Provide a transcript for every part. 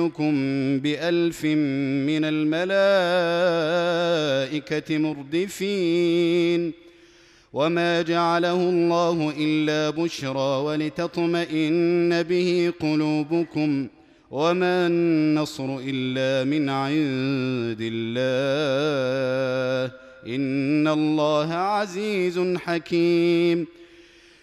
ممدكم بألف من الملائكة مردفين. وما جعله الله إلا بشرى ولتطمئن به قلوبكم. وما النصر إلا من عند الله. إن الله عزيز حكيم.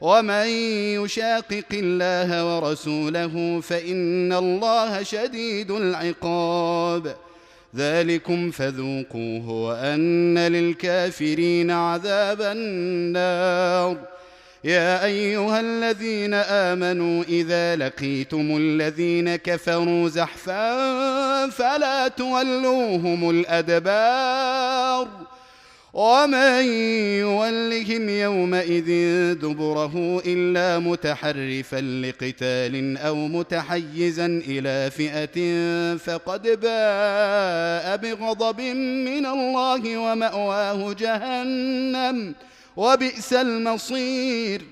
ومن يشاقق الله ورسوله فإن الله شديد العقاب. ذلكم فذوقوه وأن للكافرين عذاب النار. يا أيها الذين آمنوا إذا لقيتم الذين كفروا زحفا فلا تولوهم الأدبار. ومن يولهم يومئذ دبره إلا متحرفا لقتال أو متحيزا إلى فئة فقد باء بغضب من الله ومأواه جهنم وبئس المصير.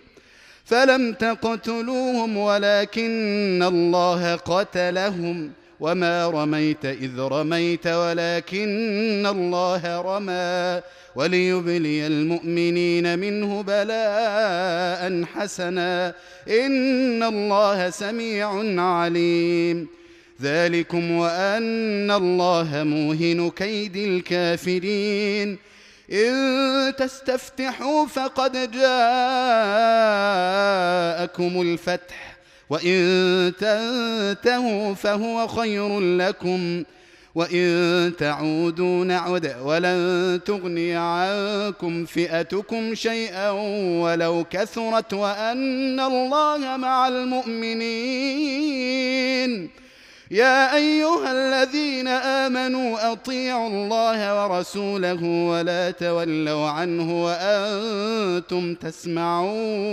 فلم تقتلوهم ولكن الله قتلهم. وما رميت إذ رميت ولكن الله رمى. وليبلي المؤمنين منه بلاء حسنا. إن الله سميع عليم. ذلكم وأن الله موهن كيد الكافرين. إن تستفتحوا فقد جاءكم الفتح وإن تنتهوا فهو خير لكم. وان تعودوا نعد ولن تغني عنكم فئتكم شيئا ولو كثرت وان الله مع المؤمنين يا ايها الذين امنوا اطيعوا الله ورسوله ولا تولوا عنه وأنتم تسمعون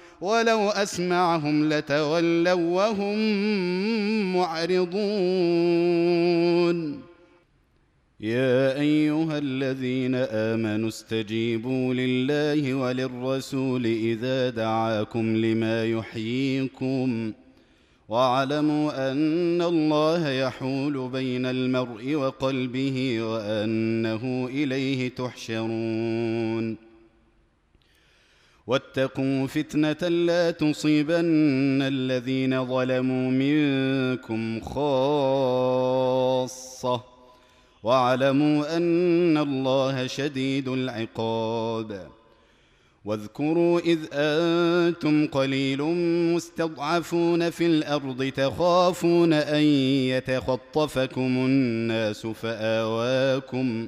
ولو أسمعهم لتولوا وهم معرضون. يا أيها الذين آمنوا استجيبوا لله وللرسول إذا دعاكم لما يحييكم واعلموا أن الله يحول بين المرء وقلبه وأنه إليه تحشرون. واتقوا فتنة لا تصيبن الذين ظلموا منكم خاصة. واعلموا أن الله شديد العقاب. واذكروا إذ أنتم قليل مستضعفون في الأرض تخافون أن يتخطفكم الناس فآواكم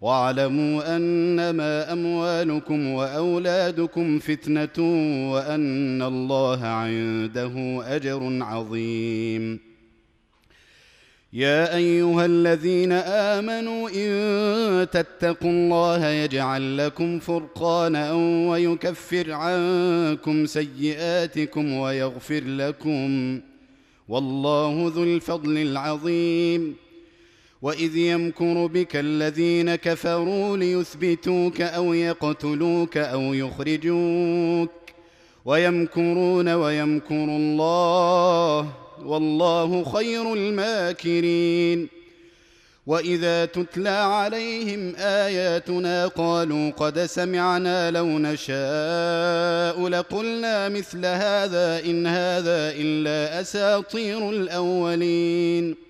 واعلموا أنما أموالكم وأولادكم فتنة وأن الله عنده أجر عظيم. يا أيها الذين آمنوا إن تتقوا الله يجعل لكم فرقانا ويكفر عنكم سيئاتكم ويغفر لكم. والله ذو الفضل العظيم. واذ يمكر بك الذين كفروا ليثبتوك أو يقتلوك أو يخرجوك ويمكرون ويمكر الله والله خير الماكرين واذا تتلى عليهم اياتنا قالوا قد سمعنا لو نشاء لقلنا مثل هذا ان هذا الا اساطير الاولين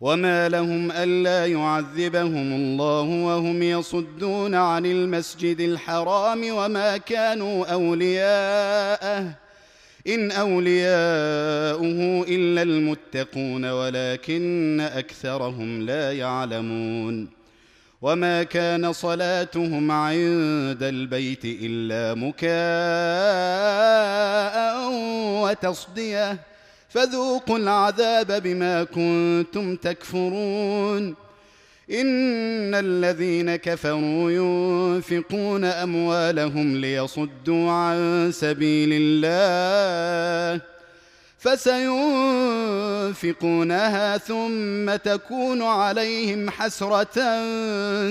وما لهم الا يعذبهم الله وهم يصدون عن المسجد الحرام وما كانوا اولياءه ان اولياؤه الا المتقون ولكن اكثرهم لا يعلمون وما كان صلاتهم عند البيت الا مكاء وتصديه فذوقوا العذاب بما كنتم تكفرون. إن الذين كفروا ينفقون أموالهم ليصدوا عن سبيل الله فسينفقونها ثم تكون عليهم حسرة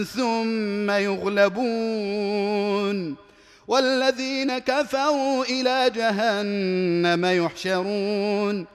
ثم يغلبون. والذين كفروا إلى جهنم يحشرون.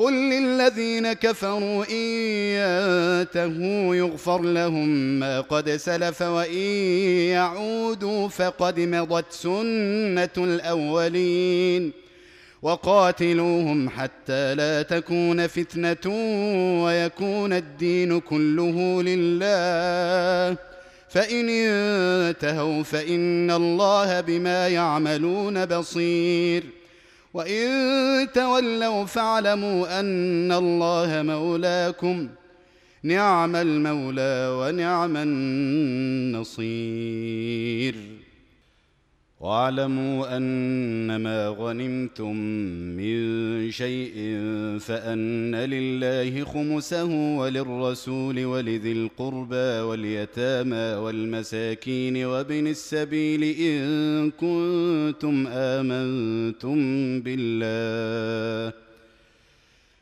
قل للذين كفروا ان ينتهوا يغفر لهم ما قد سلف وان يعودوا فقد مضت سنه الاولين وقاتلوهم حتى لا تكون فتنه ويكون الدين كله لله فان انتهوا فان الله بما يعملون بصير وان تولوا فاعلموا ان الله مولاكم نعم المولى ونعم النصير واعلموا أنما غنمتم من شيء فأن لله خمسه وللرسول ولذي القربى واليتامى والمساكين وابن السبيل إن كنتم آمنتم بالله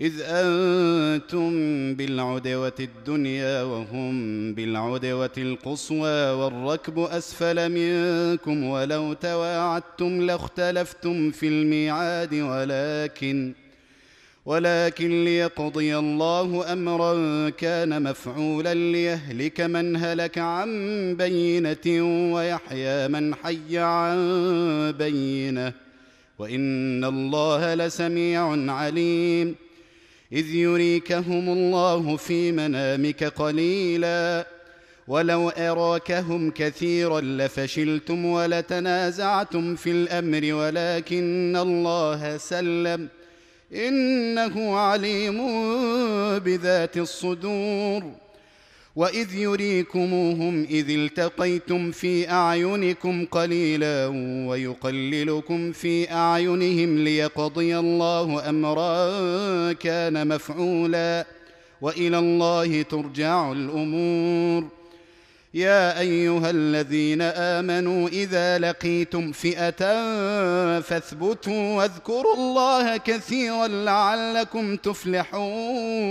إذ أنتم بالعدوة الدنيا وهم بالعدوة القصوى والركب أسفل منكم ولو تواعدتم لاختلفتم في الميعاد ولكن ولكن ليقضي الله أمرا كان مفعولا ليهلك من هلك عن بينة ويحيى من حي عن بينة وإن الله لسميع عليم إذ يريكهم الله في منامك قليلا. ولو أراكهم كثيرا لفشلتم ولتنازعتم في الأمر ولكن الله سلم. إنه عليم بذات الصدور. واذ يريكموهم اذ التقيتم في اعينكم قليلا ويقللكم في اعينهم ليقضي الله امرا كان مفعولا والى الله ترجع الأمور يا ايها الذين امنوا اذا لقيتم فئه فاثبتوا واذكروا الله كثيرا لعلكم تفلحون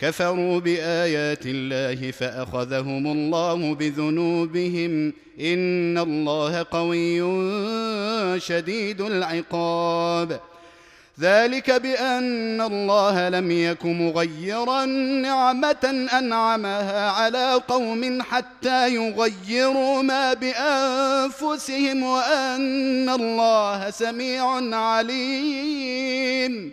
كفروا بآيات الله فأخذهم الله بذنوبهم إن الله قوي شديد العقاب. ذلك بأن الله لم يك مغيرا نعمة أنعمها على قوم حتى يغيروا ما بأنفسهم وأن الله سميع عليم.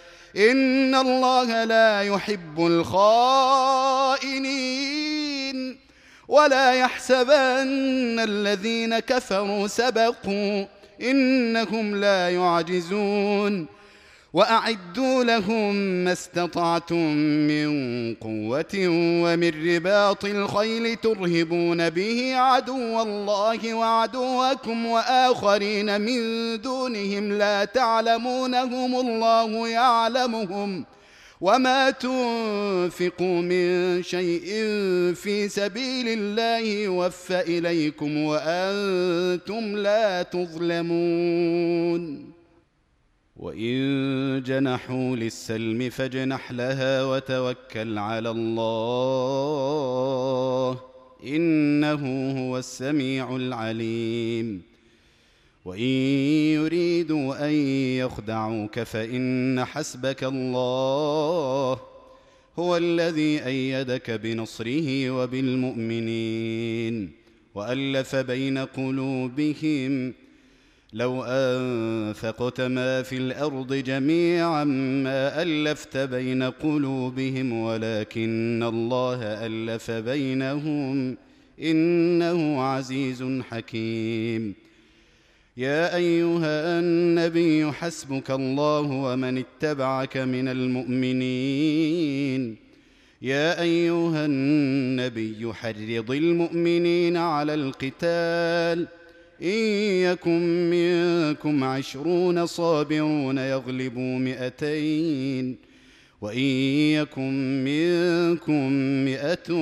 ان الله لا يحب الخائنين ولا يحسبن الذين كفروا سبقوا انهم لا يعجزون وأعدوا لهم ما استطعتم من قوة ومن رباط الخيل ترهبون به عدو الله وعدوكم وآخرين من دونهم لا تعلمونهم الله يعلمهم وما تنفقوا من شيء في سبيل الله يوفى إليكم وأنتم لا تظلمون وإن جنحوا للسلم فاجنح لها وتوكل على الله إنه هو السميع العليم. وإن يريدوا أن يخدعوك فإن حسبك الله هو الذي أيدك بنصره وبالمؤمنين. وألف بين قلوبهم لو أنفقت ما في الأرض جميعا ما ألفت بين قلوبهم ولكن الله ألف بينهم إنه عزيز حكيم. يا أيها النبي حسبك الله ومن اتبعك من المؤمنين. يا أيها النبي حرض المؤمنين على القتال إن يكن منكم عشرون صابرون يغلبوا مئتين وإن يكن منكم مئة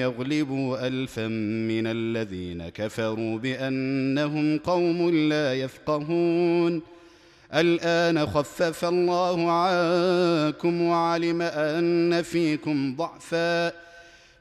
يغلبوا ألفا من الذين كفروا بأنهم قوم لا يفقهون. الآن خفف الله عنكم وعلم أن فيكم ضعفاً.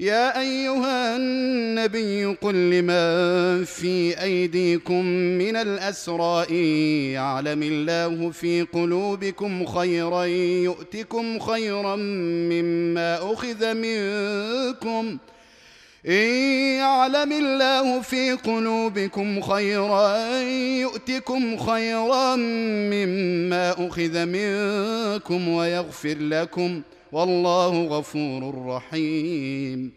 يا أيها النبي قل لمن في أيديكم من الأسرى إن يعلم الله في قلوبكم خيرا يؤتكم خيرا مما أخذ منكم. إن يعلم الله في قلوبكم خيرا يؤتكم خيرا مما أخذ منكم ويغفر لكم ۖ. والله غفور رحيم.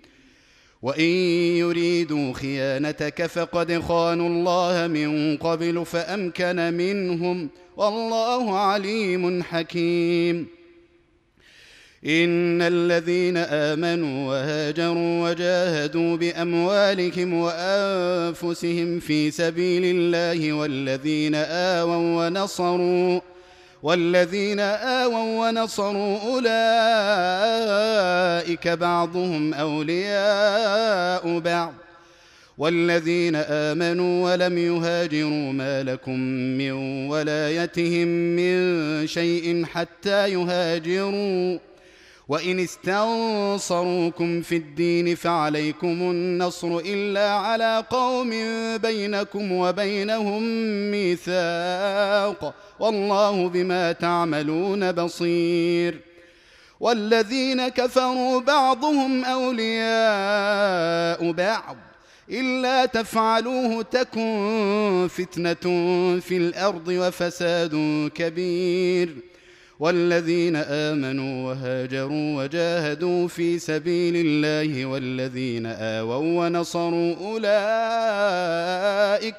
وإن يريدوا خيانتك فقد خانوا الله من قبل فأمكن منهم والله عليم حكيم. إن الذين آمنوا وهاجروا وجاهدوا بأموالهم وأنفسهم في سبيل الله والذين آووا ونصروا والذين آووا ونصروا أولئك بعضهم أولياء بعض. والذين آمنوا ولم يهاجروا ما لكم من ولايتهم من شيء حتى يهاجروا. وإن استنصروكم في الدين فعليكم النصر إلا على قوم بينكم وبينهم ميثاق والله بما تعملون بصير والذين كفروا بعضهم أولياء بعض إلا تفعلوه تكن فتنة في الأرض وفساد كبير والذين آمنوا وهاجروا وجاهدوا في سبيل الله والذين آووا ونصروا أولئك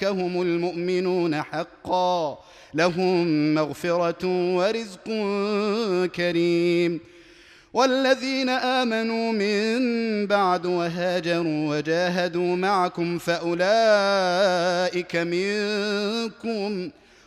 هم المؤمنون حقا لهم مغفرة ورزق كريم. والذين آمنوا من بعد وهاجروا وجاهدوا معكم فأولئك منكم